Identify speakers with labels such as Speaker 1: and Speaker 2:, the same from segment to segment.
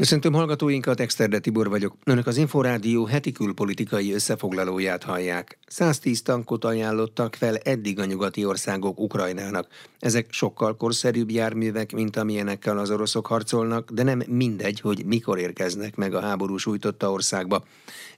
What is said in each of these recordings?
Speaker 1: Köszöntöm hallgatóinkat, Exterde Tibor vagyok. Önök az Inforádió heti külpolitikai összefoglalóját hallják. 110 tankot ajánlottak fel eddig a nyugati országok Ukrajnának. Ezek sokkal korszerűbb járművek, mint amilyenekkel az oroszok harcolnak, de nem mindegy, hogy mikor érkeznek meg a háború sújtotta országba.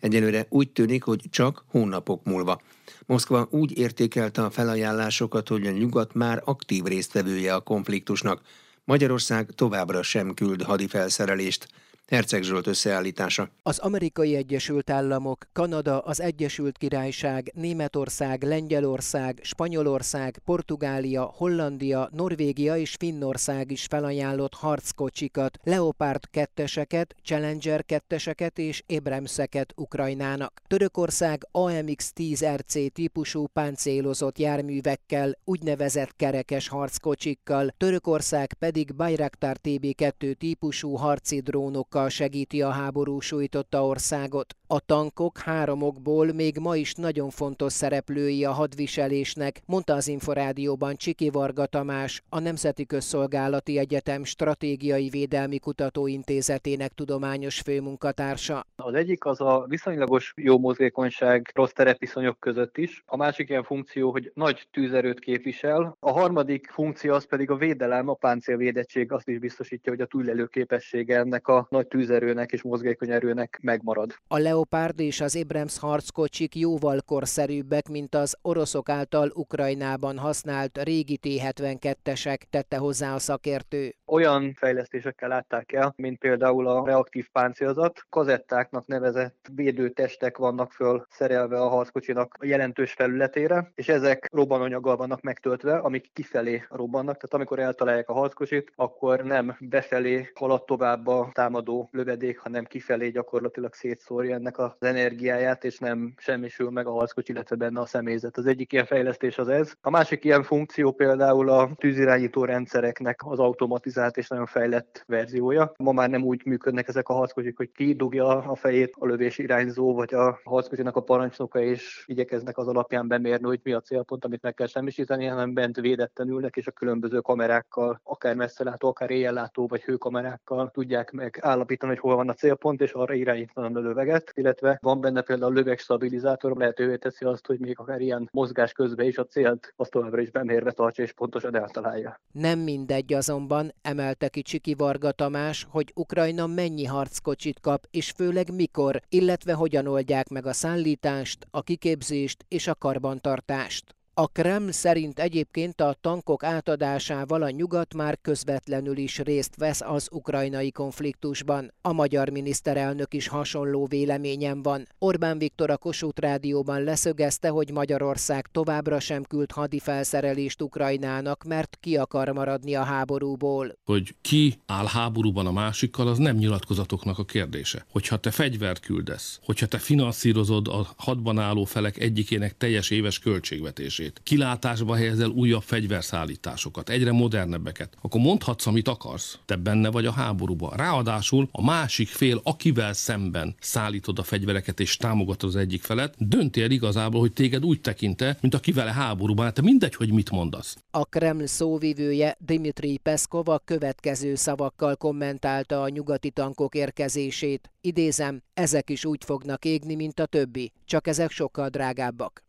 Speaker 1: Egyelőre úgy tűnik, hogy csak hónapok múlva. Moszkva úgy értékelte a felajánlásokat, hogy a nyugat már aktív résztvevője a konfliktusnak. Magyarország továbbra sem küld hadifelszerelést. Herceg Zsolt összeállítása.
Speaker 2: Az Amerikai Egyesült Államok, Kanada, az Egyesült Királyság, Németország, Lengyelország, Spanyolország, Portugália, Hollandia, Norvégia és Finnország is felajánlott harckocsikat, Leopard ketteseket, Challenger ketteseket és Abramseket Ukrajnának. Törökország AMX-10 RC típusú páncélozott járművekkel, úgynevezett kerekes harckocsikkal, Törökország pedig Bayraktar TB2 típusú harci drónokkal tankokkal segíti a háború sújtotta országot. A tankok háromokból még ma is nagyon fontos szereplői a hadviselésnek, mondta az Inforádióban Csiki Varga Tamás, a Nemzeti Közszolgálati Egyetem Stratégiai Védelmi Kutatóintézetének tudományos főmunkatársa.
Speaker 3: Az egyik az a viszonylagos jó mozgékonyság rossz terepviszonyok között is. A másik ilyen funkció, hogy nagy tűzerőt képvisel. A harmadik funkció az pedig a védelem, a páncélvédettség azt is biztosítja, hogy a túlélő képessége ennek a nagy tűzerőnek és mozgékony erőnek megmarad.
Speaker 2: A Leopard és az Abrams harckocsik jóval korszerűbbek, mint az oroszok által Ukrajnában használt régi T-72-esek, tette hozzá a szakértő.
Speaker 3: Olyan fejlesztésekkel látták el, mint például a reaktív páncélzat. Kazettáknak nevezett védőtestek vannak föl szerelve a harckocsinak a jelentős felületére, és ezek robbananyaggal vannak megtöltve, amik kifelé robbannak. Tehát amikor eltalálják a harckocsit, akkor nem befelé halad tovább a támadó lövedék, hanem kifelé gyakorlatilag szétszórja ennek az energiáját, és nem semmisül meg a harckocsi, illetve benne a személyzet. Az egyik ilyen fejlesztés az ez. A másik ilyen funkció például a tűzirányító rendszereknek az automatizált és nagyon fejlett verziója. Ma már nem úgy működnek ezek a harckocsik, hogy kidugja a fejét a lövés irányzó, vagy a harckocsinak a parancsnoka, és igyekeznek az alapján bemérni, hogy mi a célpont, amit meg kell semmisíteni, hanem bent védetten ülnek, és a különböző kamerákkal, akár messzelátó, akár éjjellátó, vagy hőkamerákkal tudják meg állapítani megállapítani, hogy hol van a célpont, és arra irányítani a löveget, illetve van benne például a löveg stabilizátor, lehetővé teszi azt, hogy még akár ilyen mozgás közben is a célt azt továbbra is bemérve tartsa és pontosan eltalálja.
Speaker 2: Nem mindegy azonban, emelte ki Csiki Varga Tamás, hogy Ukrajna mennyi harckocsit kap, és főleg mikor, illetve hogyan oldják meg a szállítást, a kiképzést és a karbantartást. A Kreml szerint egyébként a tankok átadásával a nyugat már közvetlenül is részt vesz az ukrajnai konfliktusban. A magyar miniszterelnök is hasonló véleményen van. Orbán Viktor a Kossuth Rádióban leszögezte, hogy Magyarország továbbra sem küld hadifelszerelést Ukrajnának, mert ki akar maradni a háborúból.
Speaker 4: Hogy ki áll háborúban a másikkal, az nem nyilatkozatoknak a kérdése. Hogyha te fegyvert küldesz, hogyha te finanszírozod a hadban álló felek egyikének teljes éves költségvetését, fejlesztését, kilátásba helyezel újabb fegyverszállításokat, egyre modernebbeket, akkor mondhatsz, amit akarsz. Te benne vagy a háborúban. Ráadásul a másik fél, akivel szemben szállítod a fegyvereket és támogatod az egyik felet, dönti el igazából, hogy téged úgy tekinte, mint akivel a háborúban. Hát mindegy, hogy mit mondasz.
Speaker 2: A Kreml szóvivője Dmitri Peszkov a következő szavakkal kommentálta a nyugati tankok érkezését. Idézem, ezek is úgy fognak égni, mint a többi, csak ezek sokkal drágábbak.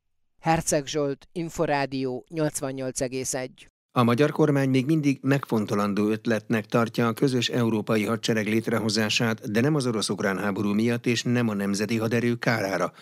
Speaker 2: Herceg Zsolt, Inforádió 88,1.
Speaker 1: A magyar kormány még mindig megfontolandó ötletnek tartja a közös európai hadsereg létrehozását, de nem az orosz-ukrán háború miatt és nem a nemzeti haderő kárára.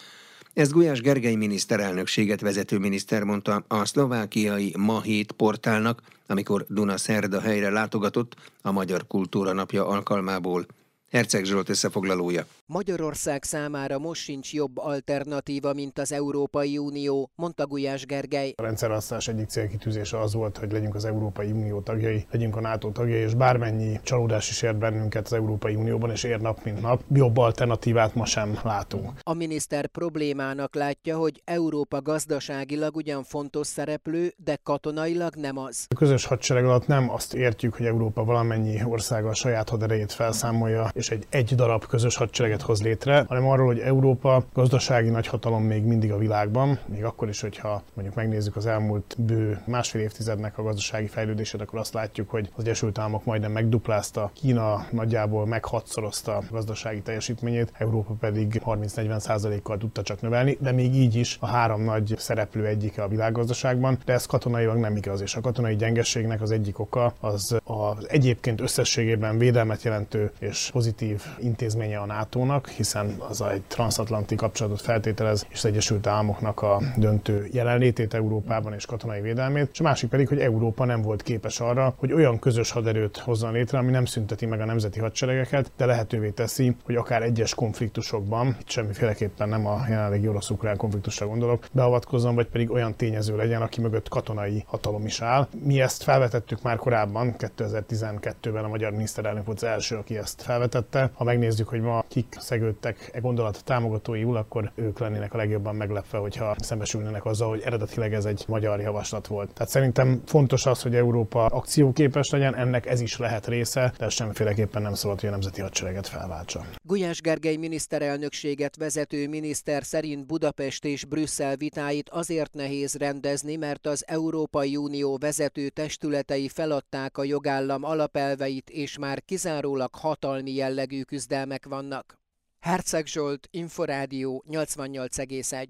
Speaker 1: Ezt Gulyás Gergely miniszterelnökséget vezető miniszter mondta a szlovákiai Ma Hét portálnak, amikor Duna Szerda helyre látogatott a Magyar Kultúra Napja alkalmából. Herceg Zsolt összefoglalója.
Speaker 2: Magyarország számára most sincs jobb alternatíva, mint az Európai Unió, mondta Gulyás Gergely.
Speaker 5: A rendszerhasználás egyik célkitűzése az volt, hogy legyünk az Európai Unió tagjai, legyünk a NATO tagjai, és bármennyi csalódás is ért bennünket az Európai Unióban, és ér nap mint nap, jobb alternatívát ma sem látunk.
Speaker 2: A miniszter problémának látja, hogy Európa gazdaságilag ugyan fontos szereplő, de katonailag nem az.
Speaker 5: A közös hadsereg alatt nem azt értjük, hogy Európa valamennyi országa a saját haderejét felszámolja, és egy egy darab közös hadsereget egységet hoz létre, hanem arról, hogy Európa gazdasági nagyhatalom még mindig a világban, még akkor is, hogyha mondjuk megnézzük az elmúlt bő másfél évtizednek a gazdasági fejlődését, akkor azt látjuk, hogy az Egyesült Államok majdnem megduplázta, Kína nagyjából meghatszorozta a gazdasági teljesítményét, Európa pedig 30-40 kal tudta csak növelni, de még így is a három nagy szereplő egyike a világgazdaságban, de ez katonailag nem igaz, és a katonai gyengességnek az egyik oka az az egyébként összességében védelmet jelentő és pozitív intézménye a NATO-nak, hiszen az egy transatlanti kapcsolatot feltételez, és az Egyesült Államoknak a döntő jelenlétét Európában és katonai védelmét, és a másik pedig, hogy Európa nem volt képes arra, hogy olyan közös haderőt hozzon létre, ami nem szünteti meg a nemzeti hadseregeket, de lehetővé teszi, hogy akár egyes konfliktusokban, itt semmiféleképpen nem a jelenlegi orosz-ukrán konfliktusra gondolok, beavatkozzon, vagy pedig olyan tényező legyen, aki mögött katonai hatalom is áll. Mi ezt felvetettük már korábban, 2012-ben a magyar miniszterelnök volt az első, aki ezt felvetette. Ha megnézzük, hogy ma kik szegődtek e gondolat támogatóiul, akkor ők lennének a legjobban meglepve, hogyha szembesülnének azzal, hogy eredetileg ez egy magyar javaslat volt. Tehát szerintem fontos az, hogy Európa akcióképes legyen, ennek ez is lehet része, de semmiféleképpen nem szabad, hogy a nemzeti hadsereget felváltsa.
Speaker 2: Gulyás Gergely miniszterelnökséget vezető miniszter szerint Budapest és Brüsszel vitáit azért nehéz rendezni, mert az Európai Unió vezető testületei feladták a jogállam alapelveit, és már kizárólag hatalmi jellegű küzdelmek vannak. Herceg Zsolt, Inforádió 88,1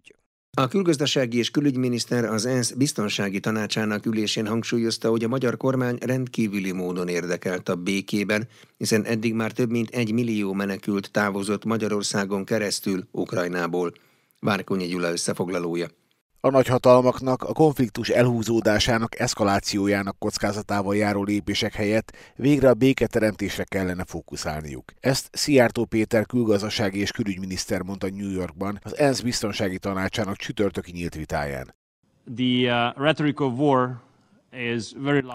Speaker 1: a külgazdasági és külügyminiszter az ENSZ biztonsági tanácsának ülésén hangsúlyozta, hogy a magyar kormány rendkívüli módon érdekelt a békében, hiszen eddig már több mint egy millió menekült távozott Magyarországon keresztül Ukrajnából. Várkonyi Gyula összefoglalója.
Speaker 6: A nagyhatalmaknak a konfliktus elhúzódásának, eszkalációjának kockázatával járó lépések helyett végre a béketeremtésre kellene fókuszálniuk. Ezt Szijjártó Péter külgazdasági és külügyminiszter mondta New Yorkban az ENSZ biztonsági tanácsának csütörtöki nyílt vitáján. The, uh, rhetoric of war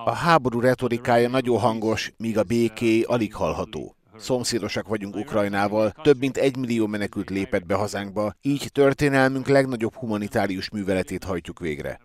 Speaker 6: a háború retorikája nagyon hangos, míg a béké alig hallható. Szomszédosak vagyunk Ukrajnával, több mint egy millió menekült lépett be hazánkba, így történelmünk legnagyobb humanitárius műveletét hajtjuk végre.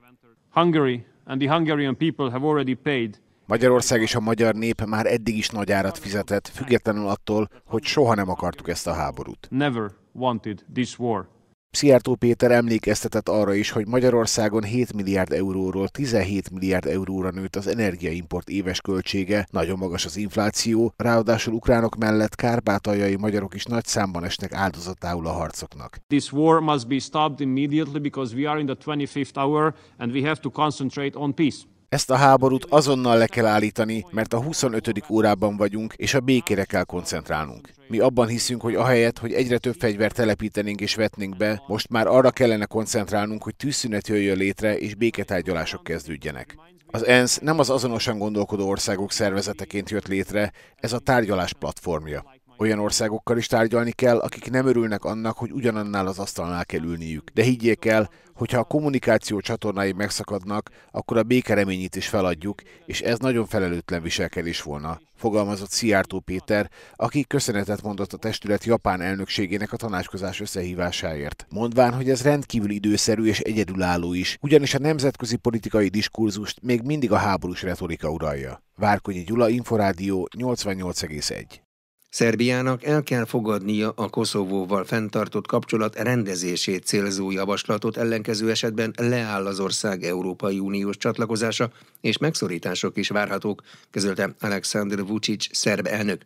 Speaker 6: Hungary and the Hungarian people have already paid Magyarország és a magyar nép már eddig is nagy árat fizetett, függetlenül attól, hogy soha nem akartuk ezt a háborút. Never wanted this war. Szijjártó Péter emlékeztetett arra is, hogy Magyarországon 7 milliárd euróról 17 milliárd euróra nőtt az energiaimport éves költsége, nagyon magas az infláció, ráadásul ukránok mellett kárpátaljai magyarok is nagy számban esnek áldozatául a harcoknak. This war must be stopped immediately because we are in the 25th hour and we have to concentrate on peace. Ezt a háborút azonnal le kell állítani, mert a 25. órában vagyunk, és a békére kell koncentrálnunk. Mi abban hiszünk, hogy ahelyett, hogy egyre több fegyvert telepítenénk és vetnénk be, most már arra kellene koncentrálnunk, hogy tűzszünet jöjjön létre és béketárgyalások kezdődjenek. Az ENSZ nem az azonosan gondolkodó országok szervezeteként jött létre, ez a tárgyalás platformja. Olyan országokkal is tárgyalni kell, akik nem örülnek annak, hogy ugyanannál az asztalnál kell ülniük. De higgyék el, hogyha a kommunikáció csatornái megszakadnak, akkor a békereményét is feladjuk, és ez nagyon felelőtlen viselkedés volna, fogalmazott Szijjártó Péter, aki köszönetet mondott a testület japán elnökségének a tanácskozás összehívásáért. Mondván, hogy ez rendkívül időszerű és egyedülálló is, ugyanis a nemzetközi politikai diskurzust még mindig a háborús retorika uralja. Várkonyi Gyula, Inforádió 88,1
Speaker 1: Szerbiának el kell fogadnia a Koszovóval fenntartott kapcsolat rendezését célzó javaslatot, ellenkező esetben leáll az ország Európai Uniós csatlakozása, és megszorítások is várhatók, közölte Alexander Vucic szerb elnök.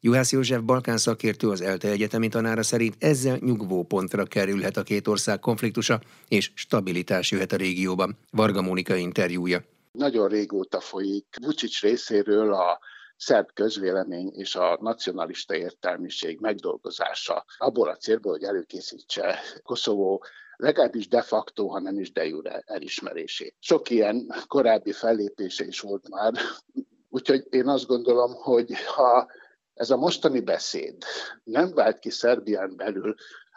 Speaker 1: Juhász József Balkán szakértő az ELTE egyetemi tanára szerint ezzel nyugvó pontra kerülhet a két ország konfliktusa, és stabilitás jöhet a régióban. Varga Mónika interjúja.
Speaker 7: Nagyon régóta folyik Vucic részéről a szerb közvélemény és a nacionalista értelmiség megdolgozása abból a célból, hogy előkészítse Koszovó legalábbis de facto, ha nem is de jure elismerését. Sok ilyen korábbi fellépése is volt már, úgyhogy én azt gondolom, hogy ha ez a mostani beszéd nem vált ki Szerbián belül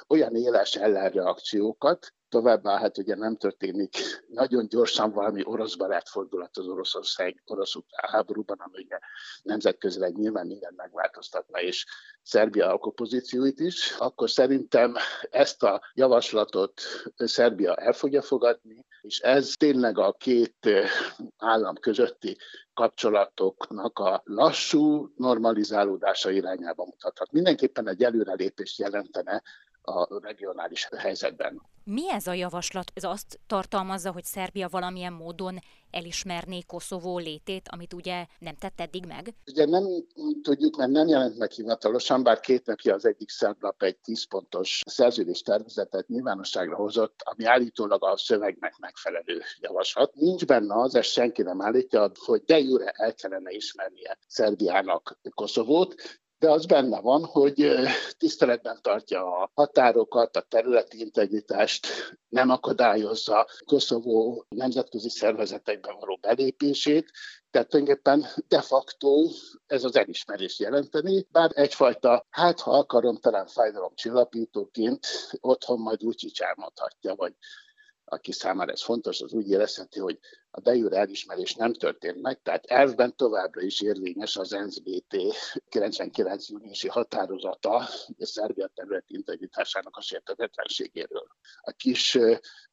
Speaker 7: olyan éles ellenreakciókat, Továbbá hát ugye nem történik nagyon gyorsan valami orosz barátfordulat az Oroszország orosz háborúban, ami ugye nemzetközileg nyilván minden megváltoztatna, és Szerbia alkopozícióit is, akkor szerintem ezt a javaslatot Szerbia el fogja fogadni, És ez tényleg a két állam közötti kapcsolatoknak a lassú normalizálódása irányába mutathat. Mindenképpen egy előrelépést jelentene a regionális helyzetben.
Speaker 8: Mi ez a javaslat? Ez azt tartalmazza, hogy Szerbia valamilyen módon elismerné Koszovó létét, amit ugye nem tett eddig meg?
Speaker 7: Ugye nem tudjuk, mert nem jelent meg hivatalosan, bár két napja az egyik szerb egy 10 pontos szerződés tervezetet nyilvánosságra hozott, ami állítólag a szövegnek megfelelő javaslat. Nincs benne az, ezt senki nem állítja, hogy de jure el kellene ismernie Szerbiának Koszovót, de az benne van, hogy tiszteletben tartja a határokat, a területi integritást, nem akadályozza Koszovó nemzetközi szervezetekben való belépését, tehát tulajdonképpen de facto ez az elismerés jelenteni, bár egyfajta, hát ha akarom, talán fájdalom csillapítóként otthon majd úgy elmondhatja, vagy aki számára ez fontos, az úgy érezheti, hogy a de elismerés nem történt meg, tehát elvben továbbra is érvényes az NSBT 99 júniusi határozata a Szerbia területi integritásának a sértetetlenségéről. A kis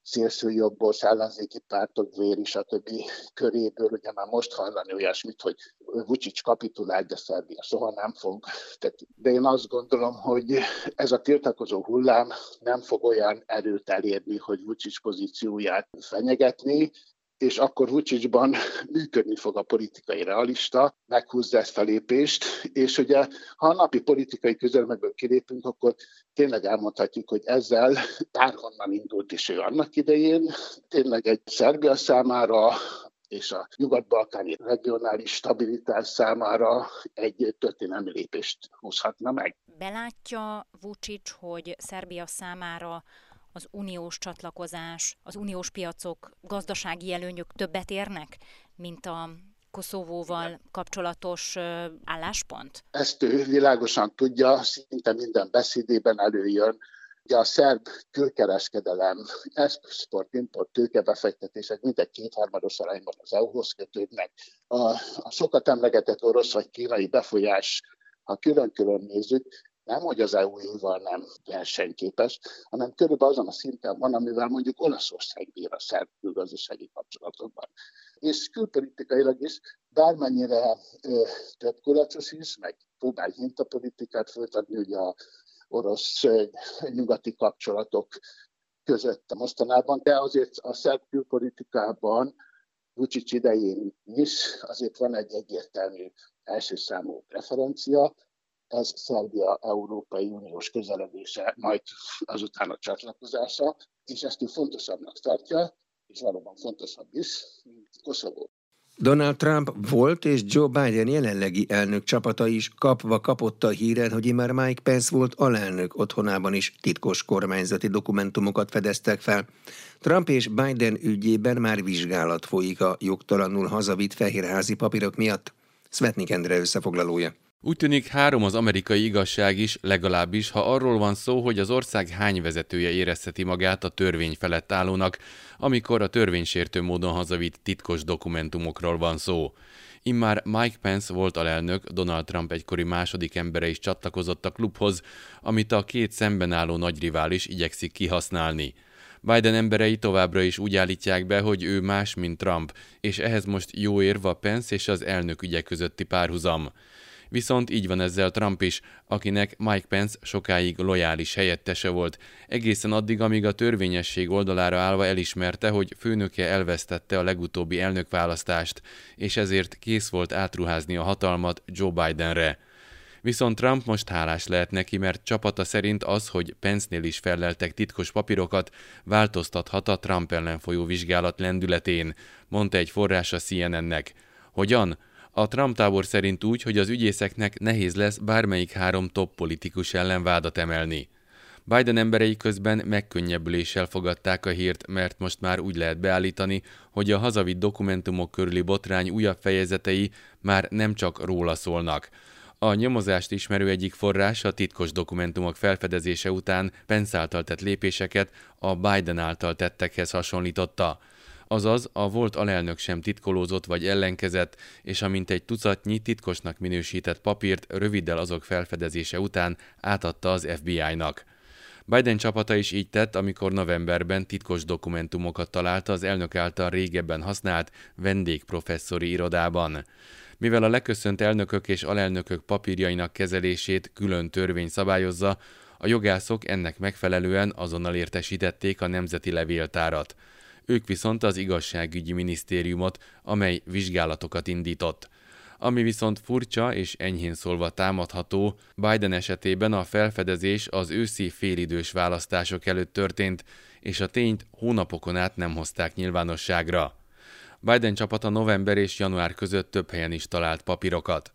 Speaker 7: szélsőjobbos ellenzéki pártok véri, stb. köréből ugye már most hallani olyasmit, hogy Vucic kapitulál, de Szerbia soha nem fog. Tehát, de én azt gondolom, hogy ez a tiltakozó hullám nem fog olyan erőt elérni, hogy Vucic pozícióját fenyegetni, és akkor Vucicban működni fog a politikai realista, meghúzza ezt a lépést, és ugye ha a napi politikai közelmegből kilépünk, akkor tényleg elmondhatjuk, hogy ezzel bárhonnan indult is ő annak idején, tényleg egy Szerbia számára és a nyugat-balkáni regionális stabilitás számára egy történelmi lépést húzhatna meg.
Speaker 8: Belátja Vucic, hogy Szerbia számára az uniós csatlakozás, az uniós piacok, gazdasági előnyök többet érnek, mint a Koszovóval kapcsolatos álláspont?
Speaker 7: Ezt ő világosan tudja, szinte minden beszédében előjön, Ugye a szerb külkereskedelem, export-import tőkebefektetések mindegy kétharmados arányban az EU-hoz kötődnek. A, a sokat emlegetett orosz vagy kínai befolyás, ha külön-külön nézzük, nem, hogy az EU-val nem versenyképes, hanem körülbelül azon a szinten van, amivel mondjuk Olaszország bír a szerb külgazdasági kapcsolatokban. És külpolitikailag is, bármennyire ö, több kulacsos is, meg próbál hintapolitikát folytatni, ugye a orosz nyugati kapcsolatok között mostanában, de azért a szerb külpolitikában Vucic idején is azért van egy egyértelmű első számú referencia, ez Szerbia Európai Uniós közeledése, majd azután a csatlakozása, és ezt ő fontosabbnak tartja, és valóban fontosabb is, mint Koszovó.
Speaker 1: Donald Trump volt és Joe Biden jelenlegi elnök csapata is kapva kapott a híren, hogy imár Mike Pence volt alelnök otthonában is titkos kormányzati dokumentumokat fedeztek fel. Trump és Biden ügyében már vizsgálat folyik a jogtalanul hazavitt fehérházi papírok miatt. Svetnik Endre összefoglalója.
Speaker 9: Úgy tűnik három az amerikai igazság is, legalábbis, ha arról van szó, hogy az ország hány vezetője érezheti magát a törvény felett állónak, amikor a törvénysértő módon hazavitt titkos dokumentumokról van szó. Immár Mike Pence volt alelnök, Donald Trump egykori második embere is csatlakozott a klubhoz, amit a két szemben álló nagyrivális igyekszik kihasználni. Biden emberei továbbra is úgy állítják be, hogy ő más, mint Trump, és ehhez most jó érve a Pence és az elnök ügye közötti párhuzam. Viszont így van ezzel Trump is, akinek Mike Pence sokáig lojális helyettese volt, egészen addig, amíg a törvényesség oldalára állva elismerte, hogy főnöke elvesztette a legutóbbi elnökválasztást, és ezért kész volt átruházni a hatalmat Joe Bidenre. Viszont Trump most hálás lehet neki, mert csapata szerint az, hogy Pence-nél is felleltek titkos papírokat, változtathat a Trump ellen folyó vizsgálat lendületén, mondta egy forrás a CNN-nek. Hogyan? A Trump tábor szerint úgy, hogy az ügyészeknek nehéz lesz bármelyik három top politikus ellen vádat emelni. Biden emberei közben megkönnyebbüléssel fogadták a hírt, mert most már úgy lehet beállítani, hogy a hazavitt dokumentumok körüli botrány újabb fejezetei már nem csak róla szólnak. A nyomozást ismerő egyik forrás a titkos dokumentumok felfedezése után Pence által tett lépéseket a Biden által tettekhez hasonlította azaz a volt alelnök sem titkolózott vagy ellenkezett, és amint egy tucatnyi titkosnak minősített papírt röviddel azok felfedezése után átadta az FBI-nak. Biden csapata is így tett, amikor novemberben titkos dokumentumokat találta az elnök által régebben használt vendégprofesszori irodában. Mivel a leköszönt elnökök és alelnökök papírjainak kezelését külön törvény szabályozza, a jogászok ennek megfelelően azonnal értesítették a Nemzeti Levéltárat. Ők viszont az igazságügyi minisztériumot, amely vizsgálatokat indított. Ami viszont furcsa és enyhén szólva támadható, Biden esetében a felfedezés az őszi félidős választások előtt történt, és a tényt hónapokon át nem hozták nyilvánosságra. Biden csapata november és január között több helyen is talált papírokat.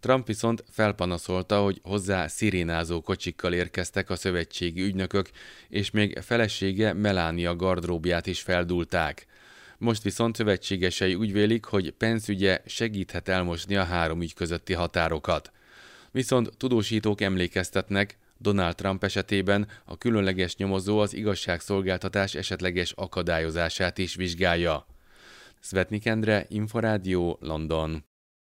Speaker 9: Trump viszont felpanaszolta, hogy hozzá szirénázó kocsikkal érkeztek a szövetségi ügynökök, és még felesége Melania gardróbját is feldulták. Most viszont szövetségesei úgy vélik, hogy Pence ügye segíthet elmosni a három ügy közötti határokat. Viszont tudósítók emlékeztetnek, Donald Trump esetében a különleges nyomozó az igazságszolgáltatás esetleges akadályozását is vizsgálja. Svetnik Endre, Inforádió, London.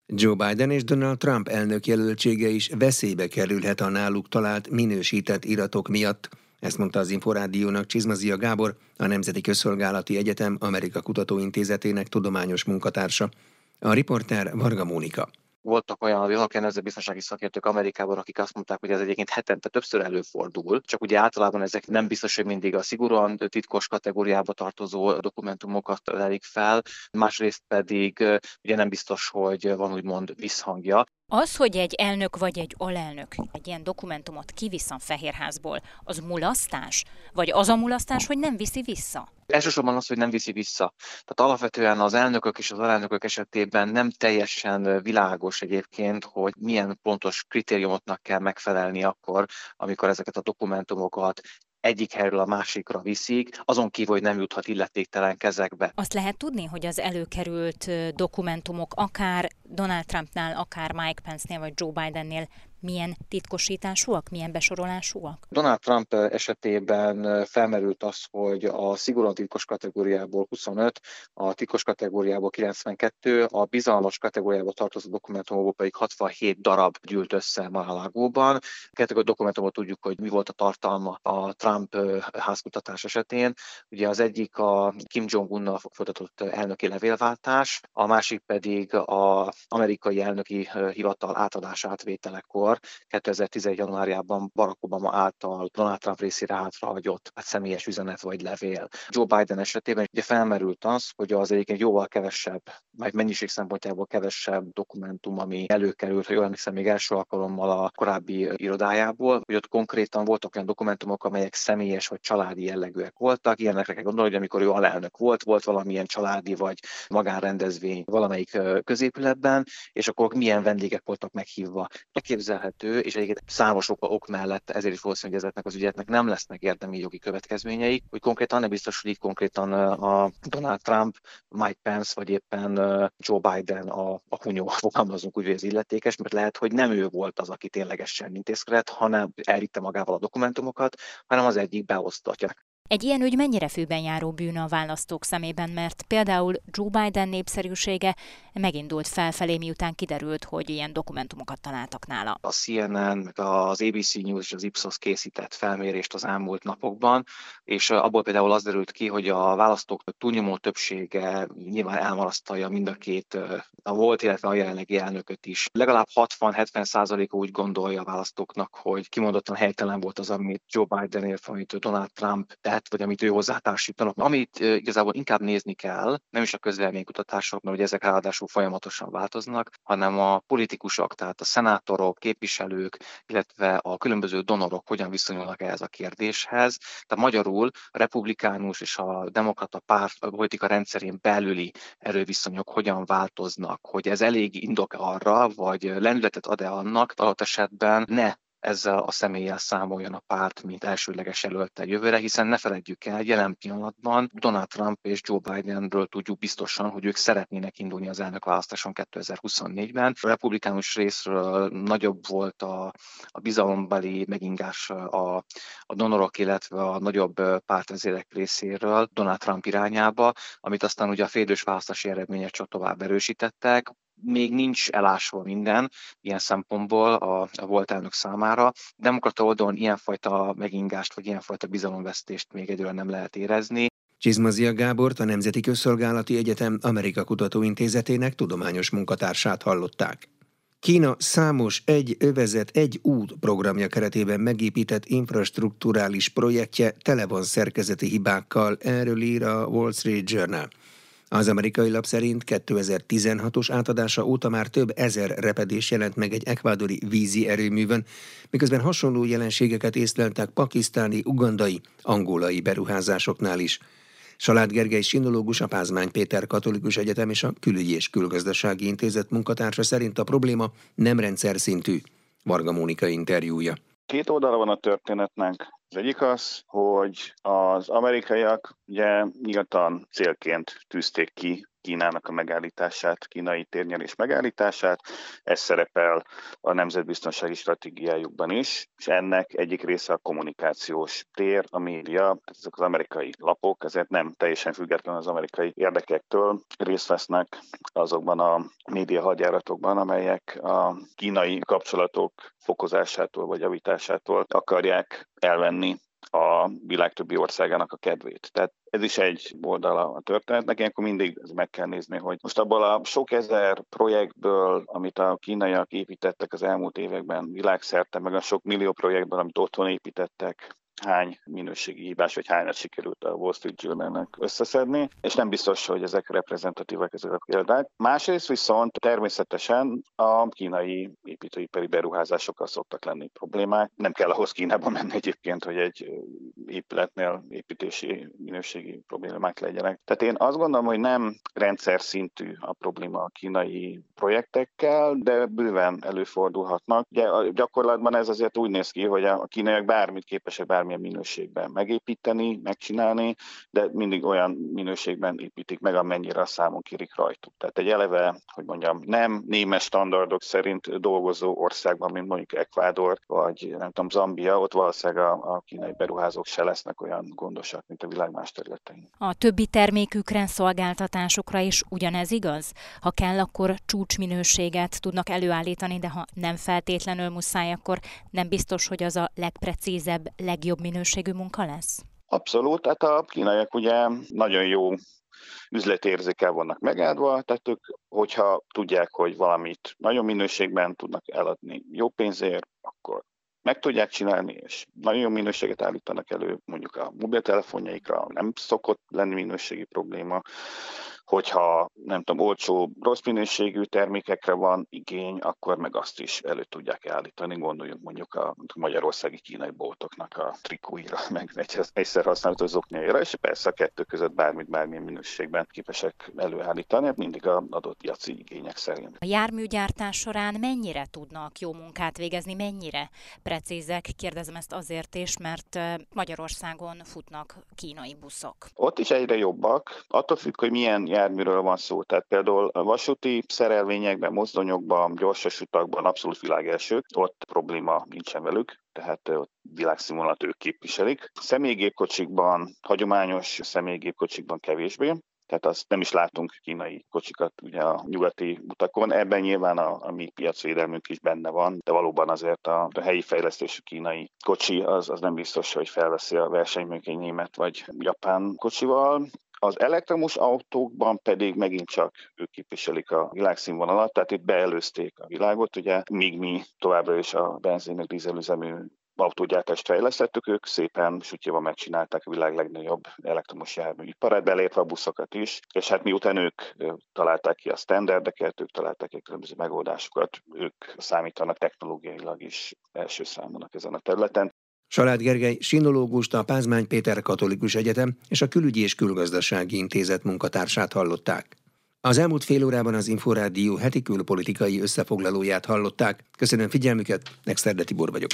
Speaker 1: Joe Biden és Donald Trump elnök jelöltsége is veszélybe kerülhet a náluk talált minősített iratok miatt. Ezt mondta az Inforádiónak Csizmazia Gábor, a Nemzeti Közszolgálati Egyetem Amerika Kutatóintézetének tudományos munkatársa. A riporter Varga Mónika
Speaker 10: voltak olyan világkörnyezeti biztonsági szakértők Amerikában, akik azt mondták, hogy ez egyébként hetente többször előfordul, csak ugye általában ezek nem biztos, hogy mindig a szigorúan titkos kategóriába tartozó dokumentumokat lelik fel, másrészt pedig ugye nem biztos, hogy van úgymond visszhangja.
Speaker 8: Az, hogy egy elnök vagy egy alelnök egy ilyen dokumentumot kivisz a Fehérházból, az mulasztás? Vagy az a mulasztás, hogy nem viszi vissza?
Speaker 10: Elsősorban az, hogy nem viszi vissza. Tehát alapvetően az elnökök és az alelnökök esetében nem teljesen világos egyébként, hogy milyen pontos kritériumoknak kell megfelelni akkor, amikor ezeket a dokumentumokat egyik helyről a másikra viszik, azon kívül, hogy nem juthat illetéktelen kezekbe.
Speaker 8: Azt lehet tudni, hogy az előkerült dokumentumok akár Donald Trumpnál, akár Mike Pence-nél vagy Joe Bidennél milyen titkosításúak, milyen besorolásúak?
Speaker 10: Donald Trump esetében felmerült az, hogy a szigorúan titkos kategóriából 25, a titkos kategóriából 92, a bizalmas kategóriába tartozó dokumentumokból pedig 67 darab gyűlt össze Mar-a-Lágóban. Kettő dokumentumot tudjuk, hogy mi volt a tartalma a Trump házkutatás esetén. Ugye az egyik a Kim Jong-unnal folytatott elnöki levélváltás, a másik pedig az amerikai elnöki hivatal átadás átvételekor akkor 2011. januárjában Barack Obama által Donald Trump részére hátrahagyott hát személyes üzenet vagy levél. Joe Biden esetében ugye felmerült az, hogy az egyébként jóval kevesebb, vagy mennyiség szempontjából kevesebb dokumentum, ami előkerült, hogy olyan még első alkalommal a korábbi irodájából, hogy ott konkrétan voltak olyan dokumentumok, amelyek személyes vagy családi jellegűek voltak. Ilyenekre kell gondolni, hogy amikor ő alelnök volt, volt valamilyen családi vagy magánrendezvény valamelyik középületben, és akkor milyen vendégek voltak meghívva. Elképzel elképzelhető, és egyébként számos ok, ok mellett ezért is valószínű, hogy ezeknek az ügyeknek nem lesznek érdemi jogi következményeik, hogy konkrétan nem biztos, hogy itt konkrétan a Donald Trump, Mike Pence, vagy éppen Joe Biden a, a hunyó, fogalmazunk úgy, hogy az illetékes, mert lehet, hogy nem ő volt az, aki ténylegesen intézkedett, hanem elvitte magával a dokumentumokat, hanem az egyik beosztatja.
Speaker 8: Egy ilyen ügy mennyire főben járó bűn a választók szemében, mert például Joe Biden népszerűsége megindult felfelé, miután kiderült, hogy ilyen dokumentumokat találtak nála.
Speaker 10: A CNN, meg az ABC News és az Ipsos készített felmérést az elmúlt napokban, és abból például az derült ki, hogy a választók túlnyomó többsége nyilván elmarasztalja mind a két, a volt, illetve a jelenlegi elnököt is. Legalább 60-70 százaléka úgy gondolja a választóknak, hogy kimondottan helytelen volt az, amit Joe Biden, illetve amit Donald Trump tett, vagy amit ő hozzátársítanak. Amit igazából inkább nézni kell, nem is a közvéleménykutatások, mert ugye ezek ráadásul folyamatosan változnak, hanem a politikusok, tehát a szenátorok, képviselők, illetve a különböző donorok hogyan viszonyulnak ehhez a kérdéshez. Tehát magyarul a republikánus és a demokrata párt a politika rendszerén belüli erőviszonyok hogyan változnak, hogy ez elég indok arra, vagy lendületet ad-e annak, adott esetben ne ezzel a személlyel számoljon a párt, mint elsőleges jelölte jövőre, hiszen ne feledjük el, jelen pillanatban Donald Trump és Joe Bidenről tudjuk biztosan, hogy ők szeretnének indulni az elnökválasztáson 2024-ben. A republikánus részről nagyobb volt a, a bizalombeli megingás a, a donorok, illetve a nagyobb pártvezérek részéről Donald Trump irányába, amit aztán ugye a félős választási eredmények csak tovább erősítettek még nincs elásva minden ilyen szempontból a, a volt elnök számára. Demokrata oldalon ilyenfajta megingást, vagy ilyenfajta bizalomvesztést még egyről nem lehet érezni.
Speaker 1: Csizmazia Gábort a Nemzeti Közszolgálati Egyetem Amerika Kutatóintézetének tudományos munkatársát hallották. Kína számos egy övezet, egy út programja keretében megépített infrastruktúrális projektje tele van szerkezeti hibákkal, erről ír a Wall Street Journal. Az amerikai lap szerint 2016-os átadása óta már több ezer repedés jelent meg egy ekvádori vízi erőművön, miközben hasonló jelenségeket észleltek pakisztáni, ugandai, angolai beruházásoknál is. Salád Gergely sinológus, a Pázmány Péter Katolikus Egyetem és a Külügyi és Külgazdasági Intézet munkatársa szerint a probléma nem rendszer szintű. Varga Mónika interjúja.
Speaker 11: Két oldala van a történetnek. Az egyik az, hogy az amerikaiak ugye nyíltan célként tűzték ki Kínának a megállítását, kínai térnyerés megállítását. Ez szerepel a nemzetbiztonsági stratégiájukban is, és ennek egyik része a kommunikációs tér, a média, ezek az amerikai lapok, ezért nem teljesen független az amerikai érdekektől részt vesznek azokban a média hadjáratokban, amelyek a kínai kapcsolatok fokozásától vagy javításától akarják elvenni a világ többi országának a kedvét. Tehát ez is egy oldala a történetnek, ilyenkor mindig meg kell nézni, hogy most abból a sok ezer projektből, amit a kínaiak építettek az elmúlt években világszerte, meg a sok millió projektből, amit otthon építettek, hány minőségi hibás, vagy hányat sikerült a Wall Street Journal-nek összeszedni, és nem biztos, hogy ezek reprezentatívak ezek a példák. Másrészt viszont természetesen a kínai építőipari beruházásokkal szoktak lenni problémák. Nem kell ahhoz Kínába menni egyébként, hogy egy épületnél építési minőségi problémák legyenek. Tehát én azt gondolom, hogy nem rendszer szintű a probléma a kínai projektekkel, de bőven előfordulhatnak. Ugye a gyakorlatban ez azért úgy néz ki, hogy a kínaiak bármit képesek bármi bármilyen minőségben megépíteni, megcsinálni, de mindig olyan minőségben építik meg, amennyire a számon kirik rajtuk. Tehát egy eleve, hogy mondjam, nem némes standardok szerint dolgozó országban, mint mondjuk Ecuador, vagy nem tudom, Zambia, ott valószínűleg a, a kínai beruházók se lesznek olyan gondosak, mint a világ más területein.
Speaker 8: A többi termékükre, szolgáltatásokra is ugyanez igaz? Ha kell, akkor csúcsminőséget tudnak előállítani, de ha nem feltétlenül muszáj, akkor nem biztos, hogy az a legprecízebb, legjobb minőségű munka lesz?
Speaker 11: Abszolút, tehát a kínaiak ugye nagyon jó üzletérzékel vannak megáldva, tehát ők, hogyha tudják, hogy valamit nagyon minőségben tudnak eladni jó pénzért, akkor meg tudják csinálni, és nagyon jó minőséget állítanak elő, mondjuk a mobiltelefonjaikra nem szokott lenni minőségi probléma, hogyha nem tudom, olcsó, rossz minőségű termékekre van igény, akkor meg azt is elő tudják állítani. Gondoljunk mondjuk a magyarországi kínai boltoknak a trikóira, meg egyszer használatos zoknyaira, és persze a kettő között bármit, bármilyen minőségben képesek előállítani, hát mindig a adott piaci igények szerint.
Speaker 8: A járműgyártás során mennyire tudnak jó munkát végezni, mennyire precízek? Kérdezem ezt azért is, mert Magyarországon futnak kínai buszok.
Speaker 11: Ott is egyre jobbak, attól függ, hogy milyen járműről van szó. Tehát például vasúti szerelvényekben, mozdonyokban, gyorsos utakban abszolút világelsők, ott probléma nincsen velük tehát világszínvonalat ők képviselik. Személygépkocsikban, hagyományos személygépkocsikban kevésbé, tehát azt nem is látunk kínai kocsikat ugye a nyugati utakon. Ebben nyilván a, a mi piacvédelmünk is benne van, de valóban azért a, a helyi fejlesztésű kínai kocsi az, az nem biztos, hogy felveszi a versenyt egy német vagy japán kocsival. Az elektromos autókban pedig megint csak ők képviselik a világszínvonalat, tehát itt beelőzték a világot, ugye, míg mi továbbra is a benzin meg dízelüzemű autógyártást fejlesztettük, ők szépen sütjéval megcsinálták a világ legnagyobb elektromos járműiparát, belépve a buszokat is, és hát miután ők találták ki a standardeket, ők találták ki különböző megoldásokat, ők számítanak technológiailag is első számonak ezen a területen.
Speaker 1: Salád Gergely sinológust, a Pázmány Péter Katolikus Egyetem és a Külügyi és Külgazdasági Intézet munkatársát hallották. Az elmúlt fél órában az Inforádió heti külpolitikai összefoglalóját hallották. Köszönöm figyelmüket, Nexterde Tibor vagyok.